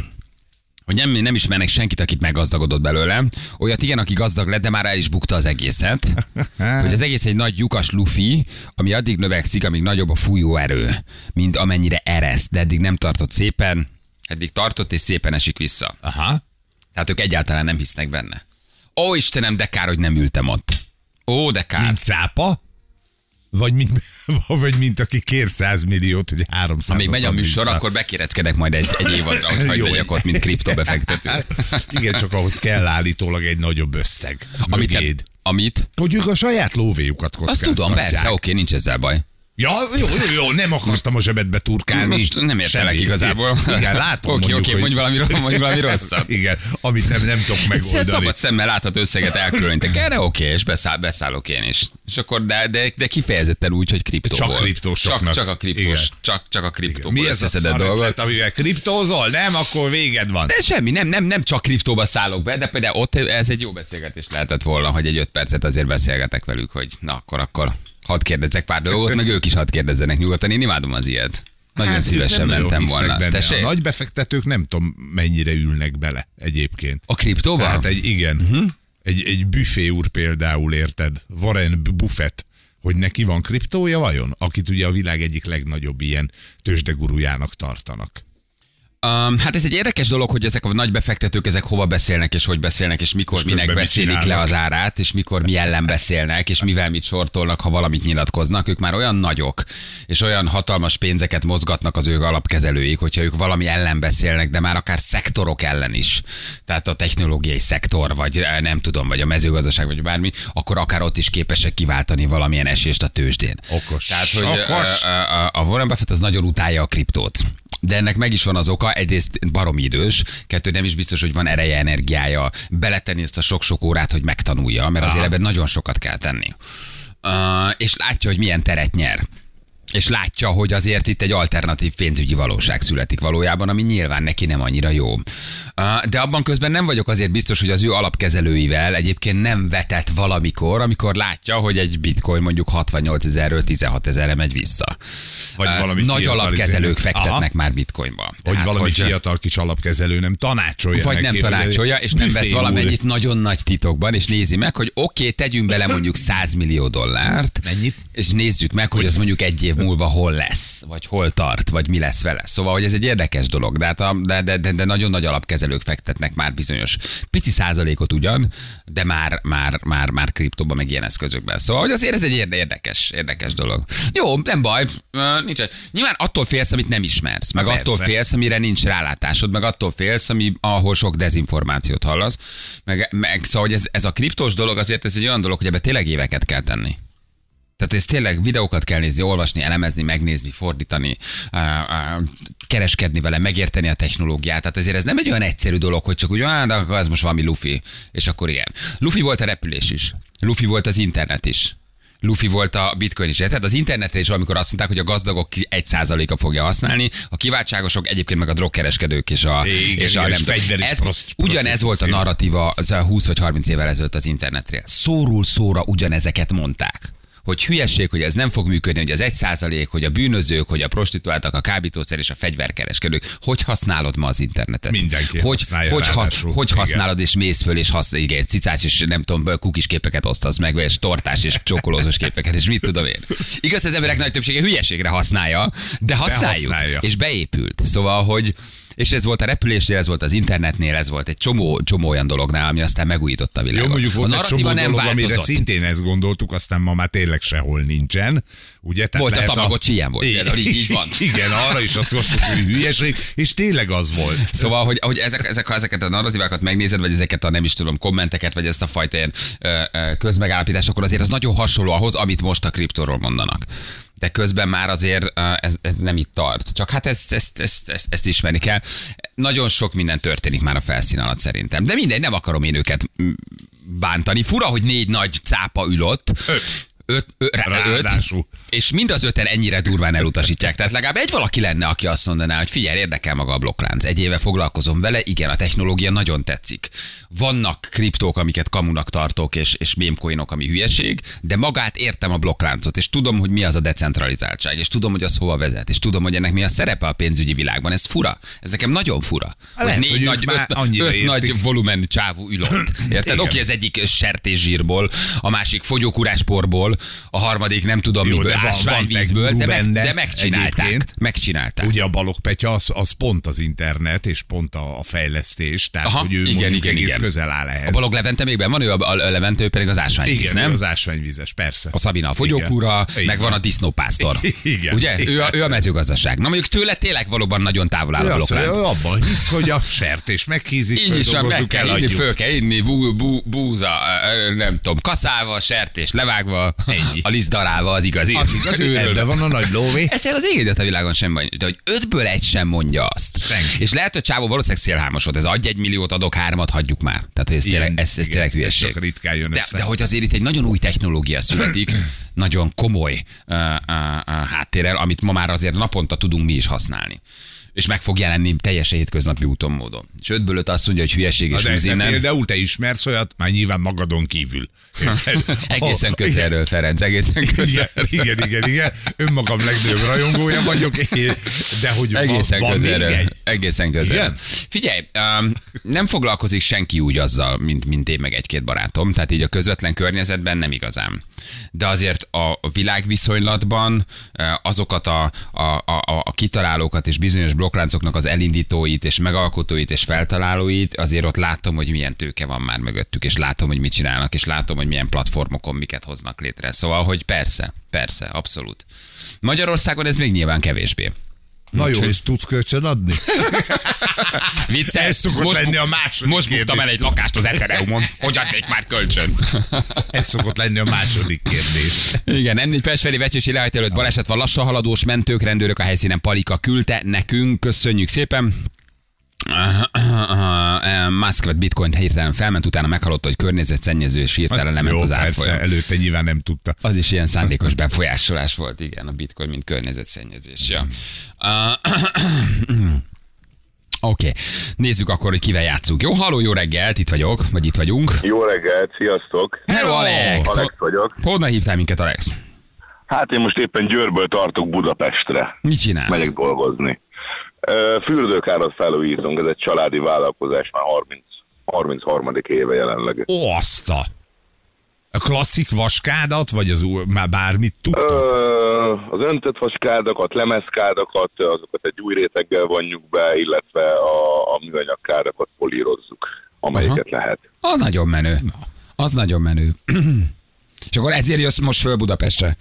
Speaker 1: hogy nem, nem ismernek senkit, akit meggazdagodott belőle. Olyat igen, aki gazdag lett, de már el is bukta az egészet. hogy az egész egy nagy lyukas lufi, ami addig növekszik, amíg nagyobb a fújóerő, mint amennyire ereszt, de eddig nem tartott szépen, eddig tartott és szépen esik vissza.
Speaker 2: Aha.
Speaker 1: Tehát ők egyáltalán nem hisznek benne. Ó, Istenem, de kár, hogy nem ültem ott. Ó, de kár.
Speaker 2: Mint szápa? Vagy mint, vagy mint aki kér 100 milliót, hogy 300
Speaker 1: Ha még megy a műsor, akkor bekéretkedek majd egy, egy évadra, hogy hagyd
Speaker 2: Jó.
Speaker 1: legyek ott, mint kriptobefektető.
Speaker 2: Igen, csak ahhoz kell állítólag egy nagyobb összeg.
Speaker 1: Amit, amit?
Speaker 2: Hogy ők a saját lóvéjukat
Speaker 1: Azt
Speaker 2: kockáztatják.
Speaker 1: tudom, persze, oké, nincs ezzel baj.
Speaker 2: Ja, jó, jó, jó, nem akartam a zsebedbe turkálni.
Speaker 1: Most nem értelek
Speaker 2: Semmi.
Speaker 1: igazából.
Speaker 2: Igen, látom
Speaker 1: Oké, oké, mondj valami, mondj valami rosszat.
Speaker 2: Igen, amit nem, nem tudok megoldani.
Speaker 1: szabad szemmel láthat összeget elkülönítek erre, oké, és beszáll, beszállok én is. És akkor, de, de, de kifejezetten úgy, hogy kriptóból.
Speaker 2: Csak kriptósoknak.
Speaker 1: Csak, csak a kriptós, csak, csak a kriptóból
Speaker 2: Mi ez a
Speaker 1: összeszedett dolgot.
Speaker 2: amivel kriptózol? Nem, akkor véged van.
Speaker 1: De semmi, nem, nem, nem csak kriptóba szállok be, de például ott ez egy jó beszélgetés lehetett volna, hogy egy öt percet azért beszélgetek velük, hogy na akkor, akkor hadd kérdezzek pár dolgot, meg ők is hadd kérdezzenek nyugodtan. Én imádom az ilyet. Nagyon
Speaker 2: Hát,
Speaker 1: szívesen mentem volna.
Speaker 2: Benne.
Speaker 1: Tessék?
Speaker 2: A nagy befektetők nem tudom mennyire ülnek bele egyébként.
Speaker 1: A kriptóba?
Speaker 2: Hát egy, igen, uh-huh. egy, egy büfé úr például, érted? Warren Buffett, hogy neki van kriptója vajon? Akit ugye a világ egyik legnagyobb ilyen tőzsdegurujának tartanak.
Speaker 1: Um, hát ez egy érdekes dolog, hogy ezek a nagy befektetők ezek hova beszélnek, és hogy beszélnek, és mikor
Speaker 2: És
Speaker 1: minek beszélik le az árát, és mikor mi ellen beszélnek, és mivel mit sortolnak, ha valamit nyilatkoznak. Ők már olyan nagyok, és olyan hatalmas pénzeket mozgatnak az ő alapkezelőik, hogyha ők valami ellen beszélnek, de már akár szektorok ellen is. Tehát a technológiai szektor, vagy eh, nem tudom, vagy a mezőgazdaság, vagy bármi, akkor akár ott is képesek kiváltani valamilyen esést a tőzsdén.
Speaker 2: Okos.
Speaker 1: Tehát, hogy
Speaker 2: Okos.
Speaker 1: ö, ö, ö, a Warren Buffett az nagyon utálja a kriptót. De ennek meg is van az oka, egyrészt barom idős, kettő nem is biztos, hogy van ereje, energiája beletenni ezt a sok-sok órát, hogy megtanulja, mert azért
Speaker 2: Aha.
Speaker 1: ebben nagyon sokat kell tenni. Uh, és látja, hogy milyen teret nyer. És látja, hogy azért itt egy alternatív pénzügyi valóság születik valójában, ami nyilván neki nem annyira jó. De abban közben nem vagyok azért biztos, hogy az ő alapkezelőivel egyébként nem vetett valamikor, amikor látja, hogy egy bitcoin mondjuk 68 ezerről 16 ezerre megy vissza.
Speaker 2: Vagy valami
Speaker 1: Nagy alapkezelők fektetnek
Speaker 2: Aha.
Speaker 1: már bitcoinba.
Speaker 2: Hogy
Speaker 1: Tehát,
Speaker 2: valami
Speaker 1: hogy,
Speaker 2: fiatal kis alapkezelő nem tanácsolja
Speaker 1: vagy nem
Speaker 2: hogy
Speaker 1: tanácsolja, és nem vesz
Speaker 2: úr.
Speaker 1: valamennyit nagyon nagy titokban, és nézi meg, hogy oké, okay, tegyünk bele mondjuk 100 millió dollárt,
Speaker 2: Mennyit?
Speaker 1: és nézzük meg, hogy az mondjuk egy év múlva hol lesz, vagy hol tart, vagy mi lesz vele. Szóval, hogy ez egy érdekes dolog, de, hát a, de, de, de, de nagyon nagy alapkezelők fektetnek már bizonyos pici százalékot ugyan, de már, már, már, már kriptóban, meg ilyen eszközökben. Szóval, hogy azért ez egy érde- érdekes, érdekes dolog. Jó, nem baj, nincs. Nyilván attól félsz, amit nem ismersz, meg
Speaker 2: Persze.
Speaker 1: attól félsz, amire nincs rálátásod, meg attól félsz, ami, ahol sok dezinformációt hallasz. Meg, meg szóval, hogy ez, ez a kriptós dolog azért ez egy olyan dolog, hogy ebbe tényleg éveket kell tenni. Tehát ez tényleg videókat kell nézni, olvasni, elemezni, megnézni, fordítani, kereskedni vele, megérteni a technológiát. Tehát ezért ez nem egy olyan egyszerű dolog, hogy csak úgy, ah, de akkor ez most valami lufi, és akkor igen. Lufi volt a repülés is. Lufi volt az internet is. Lufi volt a bitcoin is. Tehát az internetre is valamikor azt mondták, hogy a gazdagok egy százaléka fogja használni, a kiváltságosok egyébként meg a drogkereskedők és a,
Speaker 2: Igen,
Speaker 1: és a
Speaker 2: és
Speaker 1: tudom. ez,
Speaker 2: proszt-
Speaker 1: Ugyanez volt a narratíva az a 20 vagy 30 évvel ezelőtt az internetről. Szóról szóra ugyanezeket mondták hogy hülyeség, hogy ez nem fog működni, hogy az egy százalék, hogy a bűnözők, hogy a prostituáltak, a kábítószer és a fegyverkereskedők. Hogy használod ma az internetet?
Speaker 2: Mindenki
Speaker 1: hogy,
Speaker 2: használja
Speaker 1: hogy,
Speaker 2: ráadásul.
Speaker 1: hogy használod és mész föl, és hasz, igen, cicás és nem tudom, kukis képeket osztasz meg, és tortás és csokolózós képeket, és mit tudom én. Igaz, az emberek nagy többsége hülyeségre használja, de használjuk,
Speaker 2: használja.
Speaker 1: és beépült. Szóval, hogy és ez volt a repülésnél, ez volt az internetnél, ez volt egy csomó, csomó olyan dolognál, ami aztán megújította a világot.
Speaker 2: Jó, mondjuk volt
Speaker 1: a
Speaker 2: egy csomó
Speaker 1: nem
Speaker 2: dolog, amire
Speaker 1: változott.
Speaker 2: szintén ezt gondoltuk, aztán ma már tényleg sehol nincsen. Ugye? Tehát
Speaker 1: Volt a Tamagocsi, ilyen volt például, így- így van.
Speaker 2: Igen, arra is azt mondtuk, hogy hülyeség, és tényleg az volt.
Speaker 1: Szóval, hogy, hogy ezek, ezek, ha ezeket a narratívákat megnézed, vagy ezeket a nem is tudom, kommenteket, vagy ezt a fajta ilyen ö, ö, közmegállapítást, akkor azért az nagyon hasonló ahhoz, amit most a kriptóról mondanak. De közben már azért ez, ez nem itt tart. Csak hát ezt, ezt, ezt, ezt, ezt ismerni kell. Nagyon sok minden történik már a felszín alatt szerintem. De mindegy, nem akarom én őket bántani. Fura, hogy négy nagy cápa ül ott.
Speaker 2: Öt.
Speaker 1: Öt, ö, rá, öt, és mind az öten ennyire durván elutasítják. Tehát legalább egy valaki lenne, aki azt mondaná, hogy figyelj, érdekel maga a blokklánc. Egy éve foglalkozom vele, igen, a technológia nagyon tetszik. Vannak kriptók, amiket kamunak tartok, és, és mémcoinok, ami hülyeség, de magát értem a blokkláncot, és tudom, hogy mi az a decentralizáltság, és tudom, hogy az hova vezet, és tudom, hogy ennek mi a szerepe a pénzügyi világban. Ez fura. Ez nekem nagyon fura.
Speaker 2: Lehet,
Speaker 1: hogy négy
Speaker 2: hogy
Speaker 1: nagy, öt, öt nagy volumen csávú ülött. Érted? Oké, az egyik sertészsírból, a másik fogyókúrásporból, a harmadik nem tudom
Speaker 2: Jó,
Speaker 1: miből,
Speaker 2: de
Speaker 1: ásványvízből, de, meg,
Speaker 2: benne
Speaker 1: de megcsinálták.
Speaker 2: egyébként.
Speaker 1: Megcsinálták.
Speaker 2: Ugye a Balog Petya az, az pont az internet, és pont a, a fejlesztés, tehát
Speaker 1: Aha,
Speaker 2: hogy ő
Speaker 1: igen, igen,
Speaker 2: egész
Speaker 1: igen.
Speaker 2: közel áll ehhez.
Speaker 1: A Balog Levente még benn van, ő a, a Levente, ő pedig az ásványvíz,
Speaker 2: igen,
Speaker 1: nem?
Speaker 2: az ásványvizes, persze.
Speaker 1: A Szabina a fogyókúra,
Speaker 2: Igen.
Speaker 1: meg van a disznópásztor.
Speaker 2: Igen.
Speaker 1: Ugye? Ő a, ő a mezőgazdaság. Na mondjuk tőle tényleg valóban nagyon távol áll a bloklánc.
Speaker 2: ő abban hisz, hogy a sertés meghízik,
Speaker 1: Így is meg kell inni, föl kell inni, bú, bú, búza, nem tudom, kaszálva, sertés, levágva,
Speaker 2: Ennyi.
Speaker 1: A liszt darálva az igazi.
Speaker 2: Az igaz, hogy
Speaker 1: Őröl.
Speaker 2: ebben van a nagy lóvé.
Speaker 1: Ezzel az égédet a világon sem baj, de hogy ötből egy sem mondja azt.
Speaker 2: Senki.
Speaker 1: És lehet, hogy Csávó valószínűleg szélhámosod, ez adj egy milliót, adok hármat, hagyjuk már. Tehát ez, tényleg, ez, ez tényleg
Speaker 2: ez
Speaker 1: hülyeség.
Speaker 2: csak ritkán jön
Speaker 1: de,
Speaker 2: össze.
Speaker 1: de hogy azért itt egy nagyon új technológia születik, nagyon komoly uh, uh, uh, háttérrel, amit ma már azért naponta tudunk mi is használni. És meg fog jelenni teljesen hétköznapi úton módon. És ötből öt azt mondja, hogy hülyeség és húz innen.
Speaker 2: például te ismersz olyat, már nyilván magadon kívül.
Speaker 1: Egészen közelről, Ferenc, egészen
Speaker 2: Igen,
Speaker 1: közelről.
Speaker 2: igen, igen, igen. Önmagam legnagyobb rajongója vagyok, de hogy
Speaker 1: Egészen
Speaker 2: van, van még
Speaker 1: közelről.
Speaker 2: egy?
Speaker 1: Egészen közelről.
Speaker 2: Igen?
Speaker 1: Figyelj, um, nem foglalkozik senki úgy azzal, mint, mint én meg egy-két barátom, tehát így a közvetlen környezetben nem igazán. De azért a világviszonylatban eh, azokat a, a, a, a kitalálókat és bizonyos blokkláncoknak az elindítóit és megalkotóit és feltalálóit, azért ott látom, hogy milyen tőke van már mögöttük, és látom, hogy mit csinálnak, és látom, hogy milyen platformokon miket hoznak létre. Szóval, hogy persze, persze, abszolút. Magyarországon ez még nyilván kevésbé.
Speaker 2: Na jó, és tudsz kölcsön adni?
Speaker 1: Vicces.
Speaker 2: Ez szokott lenni a második
Speaker 1: Most buktam el egy lakást az Ethereumon. Hogy adnék már kölcsön?
Speaker 2: Ez szokott lenni a második kérdés.
Speaker 1: Igen, M4 Pest felé Vecsési lehajt előtt baleset van, lassan haladós mentők, rendőrök a helyszínen Palika küldte nekünk, köszönjük szépen. Musk bitcoin hirtelen felment, utána meghallotta, hogy környezetszennyező, és hirtelen lement
Speaker 2: Hát jó,
Speaker 1: az árfolyam.
Speaker 2: előtte nyilván nem tudta.
Speaker 1: Az is ilyen szándékos befolyásolás volt, igen, a bitcoin, mint környezetszennyezés. Ja. Uh, Oké, okay. nézzük akkor, hogy kivel játszunk. Jó, halló, jó reggelt, itt vagyok, vagy itt vagyunk.
Speaker 4: Jó reggelt, sziasztok!
Speaker 1: Hello, Alex!
Speaker 4: Alex vagyok.
Speaker 1: Honnan hívtál minket, Alex?
Speaker 4: Hát én most éppen Győrből tartok Budapestre.
Speaker 1: Mit csinálsz?
Speaker 4: Megyek dolgozni. Fürdőkárat felújítunk, ez egy családi vállalkozás, már 30, 33. éve jelenleg.
Speaker 2: Ó, azt a... A klasszik vaskádat, vagy az már bármit tudtok?
Speaker 4: Ö, az öntött vaskádakat, lemezkádakat, azokat egy új réteggel vonjuk be, illetve a, a műanyag kádakat polírozzuk, amelyiket
Speaker 1: Aha.
Speaker 4: lehet.
Speaker 1: Az nagyon menő. Az nagyon menő. És akkor ezért jössz most föl Budapestre.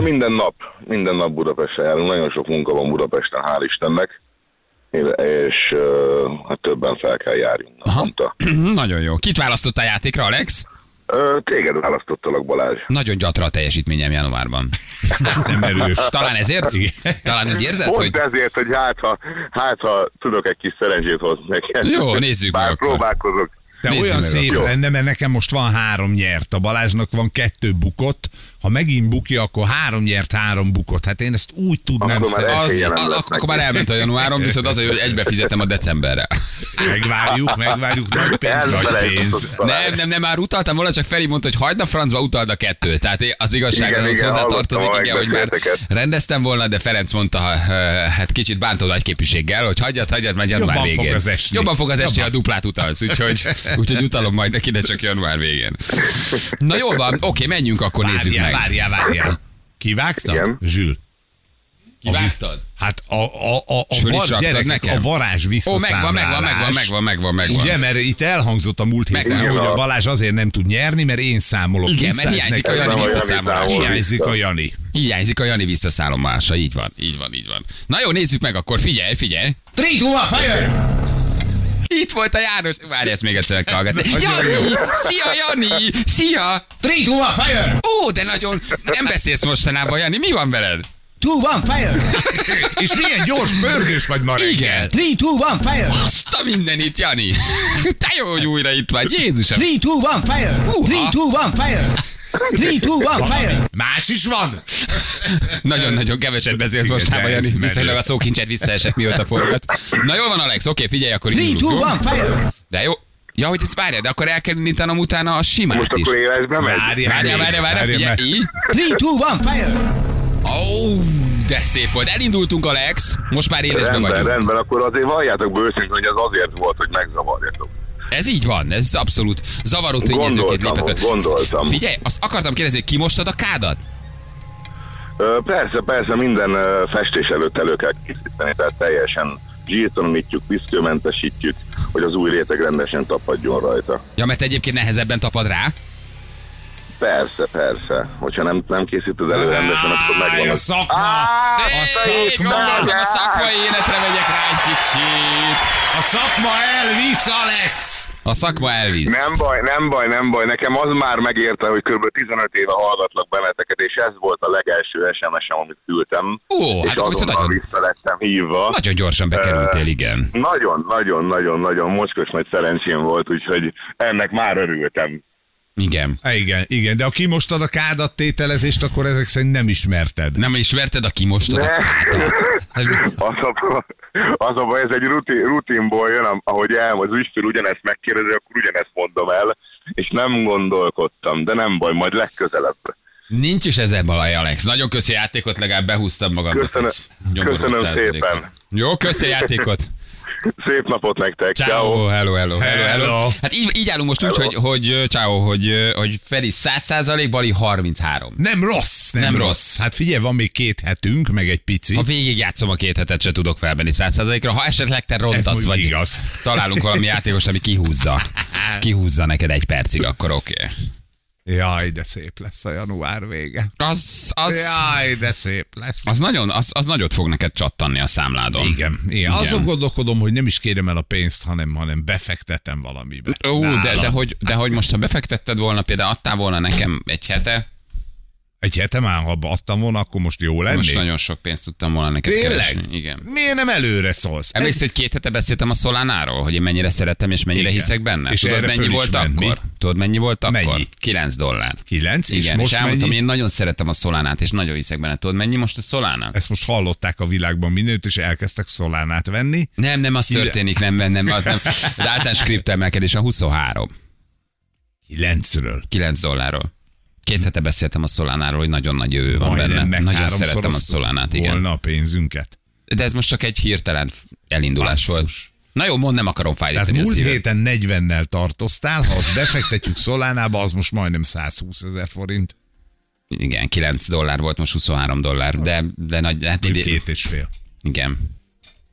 Speaker 4: Minden nap, minden nap Budapestre járunk, nagyon sok munka van Budapesten, hál' Istennek, és hát többen fel kell járjunk
Speaker 1: nagyon jó. Kit választottál játékra, Alex?
Speaker 4: Ö, Téged választottalak, Balázs.
Speaker 1: Nagyon gyatra a teljesítményem januárban.
Speaker 2: Nem erős.
Speaker 1: Talán ezért?
Speaker 2: Igen.
Speaker 1: Talán úgy érzed,
Speaker 4: Pont
Speaker 1: hogy...
Speaker 4: ezért, hogy hát ha, hát ha tudok egy kis szerencsét hozni neked.
Speaker 1: Jó, nézzük meg
Speaker 4: Bár
Speaker 1: akkor.
Speaker 2: De
Speaker 1: Nézzük
Speaker 2: olyan szép
Speaker 4: akkor.
Speaker 2: lenne, mert nekem most van három nyert, a Balázsnak van kettő bukott, ha megint bukja, akkor három nyert, három bukott. Hát én ezt úgy tudnám
Speaker 4: Akkor már.
Speaker 1: Az, a, akkor már elment a januáron, viszont az, hogy egybe fizetem a decemberre.
Speaker 2: Megvárjuk, megvárjuk, nagy pénz, nagy pénz.
Speaker 1: Nem, nem, nem, már utaltam volna, csak Feri mondta, hogy hagyd a francba, utald a kettőt. Tehát az igazság
Speaker 4: Igen,
Speaker 1: az
Speaker 4: igen,
Speaker 1: hozzátartozik, igen, hogy már rendeztem volna, de Ferenc mondta, ha, hát kicsit bántó nagy képviséggel, hogy hagyjad, hagyjad, majd január
Speaker 2: Jobban fog
Speaker 1: végén. Jobban fog az esni,
Speaker 2: Jobban.
Speaker 1: a duplát utalsz, úgyhogy, úgyhogy utalom majd neki, de csak január végén. Na jól van, oké, menjünk, akkor nézzük
Speaker 2: Várjál,
Speaker 1: meg.
Speaker 2: várjál, várjál. Kivágtad?
Speaker 4: Igen.
Speaker 2: Zsül.
Speaker 1: Kivágtad?
Speaker 2: Hát a, a, a, a, var, gyerekek,
Speaker 1: nekem?
Speaker 2: a varázs
Speaker 1: Ó,
Speaker 2: visszaszámlálás.
Speaker 1: megvan, megvan, megvan, megvan, megvan, megvan.
Speaker 2: Ugye, mert itt elhangzott a múlt héten,
Speaker 1: Megvan.
Speaker 2: hogy a Balázs azért nem tud nyerni, mert én számolok
Speaker 1: Igen,
Speaker 2: vissza,
Speaker 1: mert hiányzik a Jani
Speaker 4: Ez nem a Jani
Speaker 1: visszaszámolás.
Speaker 4: számol.
Speaker 2: Hiányzik a Jani.
Speaker 1: Hiányzik a Jani visszaszálomása, így van, így van, így van. Na jó, nézzük meg akkor, figyelj, figyelj.
Speaker 5: 3, 2, 1, fire!
Speaker 1: Itt volt a János. Várj, ezt még egyszer meg kell hallgatni.
Speaker 2: Nagyon
Speaker 1: Jani! Szia, Jani! Szia!
Speaker 5: 3, 2, 1, fire!
Speaker 1: Ó, de nagyon... Nem beszélsz mostanában, Jani, mi van veled?
Speaker 5: 2, 1, fire!
Speaker 2: És milyen gyors, pörgős vagy ma reggel.
Speaker 1: Igen.
Speaker 5: 3, 2, 1, fire!
Speaker 1: Azt a mindenit, Jani! Te jó, hogy újra itt vagy, Jézusom!
Speaker 5: 3, 2, 1, fire! 3, 2, 1, fire! 3, 2, 1, fire!
Speaker 2: Más is van?
Speaker 1: Nagyon-nagyon keveset beszélsz
Speaker 2: ez
Speaker 1: Jani. Viszonylag a szókincsed visszaesett, mióta forgat. Na jól van, Alex, oké, figyelj, akkor
Speaker 5: 3,
Speaker 1: indulunk,
Speaker 5: 2,
Speaker 1: jó?
Speaker 5: 1, fire!
Speaker 1: De jó. Ja, hogy ezt várjál, de akkor el kell indítanom utána a simát
Speaker 4: Most
Speaker 1: is.
Speaker 4: akkor élesbe megy?
Speaker 2: Várjál,
Speaker 1: Várjál,
Speaker 2: még,
Speaker 1: várjál, várjál,
Speaker 2: várjál,
Speaker 1: figyelj, így.
Speaker 5: 3, 2, 1, fire!
Speaker 1: Ó, de szép volt. Elindultunk, Alex. Most már élesben
Speaker 4: Rendben,
Speaker 1: vagyunk.
Speaker 4: rendben, akkor azért valljátok be őszintén, hogy ez azért volt, hogy megzavarjatok.
Speaker 1: Ez így van, ez abszolút zavaró tényezőként lépett
Speaker 4: gondoltam.
Speaker 1: Figyelj, azt akartam kérdezni, hogy kimostad a kádat?
Speaker 4: Persze, persze, minden festés előtt elő kell készíteni, tehát teljesen zsírtonomítjuk, piszkőmentesítjük, hogy az új réteg rendesen tapadjon rajta.
Speaker 1: Ja, mert egyébként nehezebben tapad rá.
Speaker 4: Persze, persze. Hogyha nem, nem készíted elő rendesen, akkor megvan
Speaker 2: a szakma!
Speaker 4: Á,
Speaker 2: A szakma!
Speaker 1: gondoltam, a szakmai életre megyek rá egy kicsit.
Speaker 2: A szakma elvisz, Alex!
Speaker 1: A szakma elvisz.
Speaker 4: Nem baj, nem baj, nem baj. Nekem az már megérte, hogy kb. 15 éve hallgatlak benneteket, és ez volt a legelső SMS-em, amit küldtem.
Speaker 1: Ó,
Speaker 4: és
Speaker 1: hát akkor viszont
Speaker 4: azonnal
Speaker 1: nagyon-
Speaker 4: vissza lettem hívva.
Speaker 1: Nagyon gyorsan bekerültél, igen.
Speaker 4: Nagyon, nagyon, nagyon, nagyon mocskos nagy szerencsém volt, úgyhogy ennek már örültem.
Speaker 1: Igen.
Speaker 2: Há, Igen, igen, de ha kimostad a kádat tételezést, akkor ezek szerint nem ismerted.
Speaker 1: Nem ismerted a kimostad a
Speaker 4: Ne.
Speaker 1: kádat?
Speaker 4: Az a, az a baj, ez egy rutin, rutinból jön, ahogy el, az ügyfél ugyanezt megkérdezi, akkor ugyanezt mondom el, és nem gondolkodtam, de nem baj, majd legközelebb.
Speaker 1: Nincs is ezzel baj, Alex. Nagyon köszi a játékot, legalább behúztam magamnak.
Speaker 4: Köszönöm- köszönöm szépen.
Speaker 1: Jó, köszi a játékot.
Speaker 4: Szép napot nektek!
Speaker 1: Ciao, hello, hello, hello, hello.
Speaker 2: Hello.
Speaker 1: Hát így, így állunk most úgy, hogy, hogy, ciao, hogy, hogy Feri 100 százalék, Bali 33.
Speaker 2: Nem rossz, nem,
Speaker 1: Nem
Speaker 2: rossz.
Speaker 1: rossz.
Speaker 2: Hát figyelj, van még két hetünk, meg egy pici.
Speaker 1: Ha végig játszom a két hetet, se tudok felvenni 100 százalékra. Ha esetleg te rontasz, vagy
Speaker 2: igaz.
Speaker 1: találunk valami játékos, ami kihúzza. Kihúzza neked egy percig, akkor oké. Okay.
Speaker 2: Jaj, de szép lesz a január vége.
Speaker 1: Az, az,
Speaker 2: Jaj, de szép lesz.
Speaker 1: az, nagyon, az, az nagyot fog neked csattanni a számládon.
Speaker 2: Igen, igen.
Speaker 1: Igen.
Speaker 2: Azon gondolkodom, hogy nem is kérem el a pénzt, hanem, hanem befektetem valamibe.
Speaker 1: Ó, de, de, hogy, de hogy most, ha befektetted volna, például adtál volna nekem egy hete,
Speaker 2: Egy hete már, ha adtam volna, akkor most jó lenni.
Speaker 1: most nagyon sok pénzt tudtam volna neked
Speaker 2: Tényleg?
Speaker 1: keresni. Igen.
Speaker 2: Miért nem előre szólsz?
Speaker 1: Emlékszel, hogy két hete beszéltem a Szolánáról, hogy én mennyire szeretem és mennyire
Speaker 2: Igen.
Speaker 1: hiszek benne?
Speaker 2: És
Speaker 1: Tudod, mennyi volt
Speaker 2: menni.
Speaker 1: akkor? Tudod, mennyi volt akkor?
Speaker 2: Mennyi?
Speaker 1: 9 dollár.
Speaker 2: Kilenc, és
Speaker 1: Igen, és,
Speaker 2: most
Speaker 1: elmondtam,
Speaker 2: mennyi?
Speaker 1: én nagyon szeretem a Szolánát, és nagyon hiszek benne. Tudod, mennyi most a Szolána?
Speaker 2: Ezt most hallották a világban mindent, és elkezdtek szolánát venni.
Speaker 1: Nem, nem, az
Speaker 2: Kire-
Speaker 1: történik, nem, nem, nem, az, nem. Az általános kriptoemelkedés a 23.
Speaker 2: Kilencről.
Speaker 1: 9 dollárról. Két hete beszéltem a Szolánáról, hogy nagyon nagy jövő van
Speaker 2: Majdnem
Speaker 1: benne. Nagyon szeretem a Szolánát, igen.
Speaker 2: Volna a pénzünket.
Speaker 1: De ez most csak egy hirtelen elindulás
Speaker 2: Basszus.
Speaker 1: volt. Na jó, mondd, nem akarom
Speaker 2: Tehát
Speaker 1: fájítani a
Speaker 2: múlt héten 40-nel tartoztál, ha azt befektetjük Szolánába, az most majdnem 120 ezer forint.
Speaker 1: Igen, 9 dollár volt, most 23 dollár, de, de nagy, hát idén,
Speaker 2: Két és fél.
Speaker 1: igen.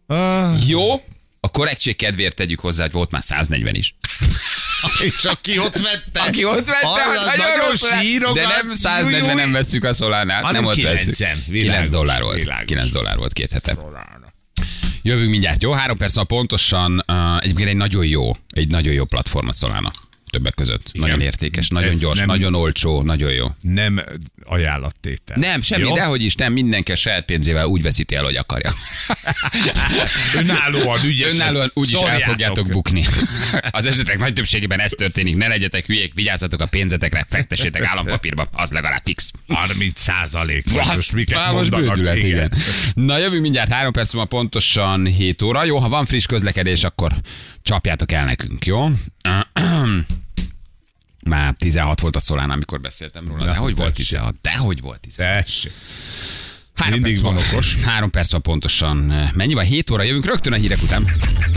Speaker 2: Ah,
Speaker 1: Jó, a korrektség kedvéért tegyük hozzá, hogy volt már 140 is.
Speaker 2: és aki ott vette,
Speaker 1: Aki ott vette,
Speaker 2: az
Speaker 1: az nagyon,
Speaker 2: sírogat.
Speaker 1: De nem 140 nem vesszük a szolánát, nem ott
Speaker 2: 9-en,
Speaker 1: vesszük. 9
Speaker 2: világos,
Speaker 1: dollár volt.
Speaker 2: világos.
Speaker 1: 9 dollár volt két hete. Jövünk mindjárt, jó? Három perc van pontosan. Uh, egyébként egy nagyon jó, egy nagyon jó platform a Solana. Többek között.
Speaker 2: Igen.
Speaker 1: Nagyon értékes, nagyon
Speaker 2: Ez
Speaker 1: gyors,
Speaker 2: nem-
Speaker 1: nagyon olcsó, nagyon jó.
Speaker 2: Nem ajánlattétel.
Speaker 1: Nem, semmi,
Speaker 2: Jó?
Speaker 1: dehogy is nem, mindenki a saját pénzével úgy veszíti el, hogy akarja.
Speaker 2: Önállóan ügyesen.
Speaker 1: Önállóan úgy is el fogjátok bukni. Az esetek nagy többségében ez történik, ne legyetek hülyék, vigyázzatok a pénzetekre, fektessétek állampapírba, az legalább fix.
Speaker 2: 30 százalék. Most, miket
Speaker 1: most bődület, igen. Na jövünk mindjárt három perc múlva pontosan 7 óra. Jó, ha van friss közlekedés, akkor csapjátok el nekünk, jó? Már 16 volt a szolán, amikor beszéltem róla. De hogy volt
Speaker 2: tessék.
Speaker 1: 16? De hogy volt 16?
Speaker 2: Tessék.
Speaker 1: Három
Speaker 2: Mindig
Speaker 1: van
Speaker 2: okos.
Speaker 1: Három perc van pontosan. Mennyi van? 7 óra jövünk rögtön a hírek után.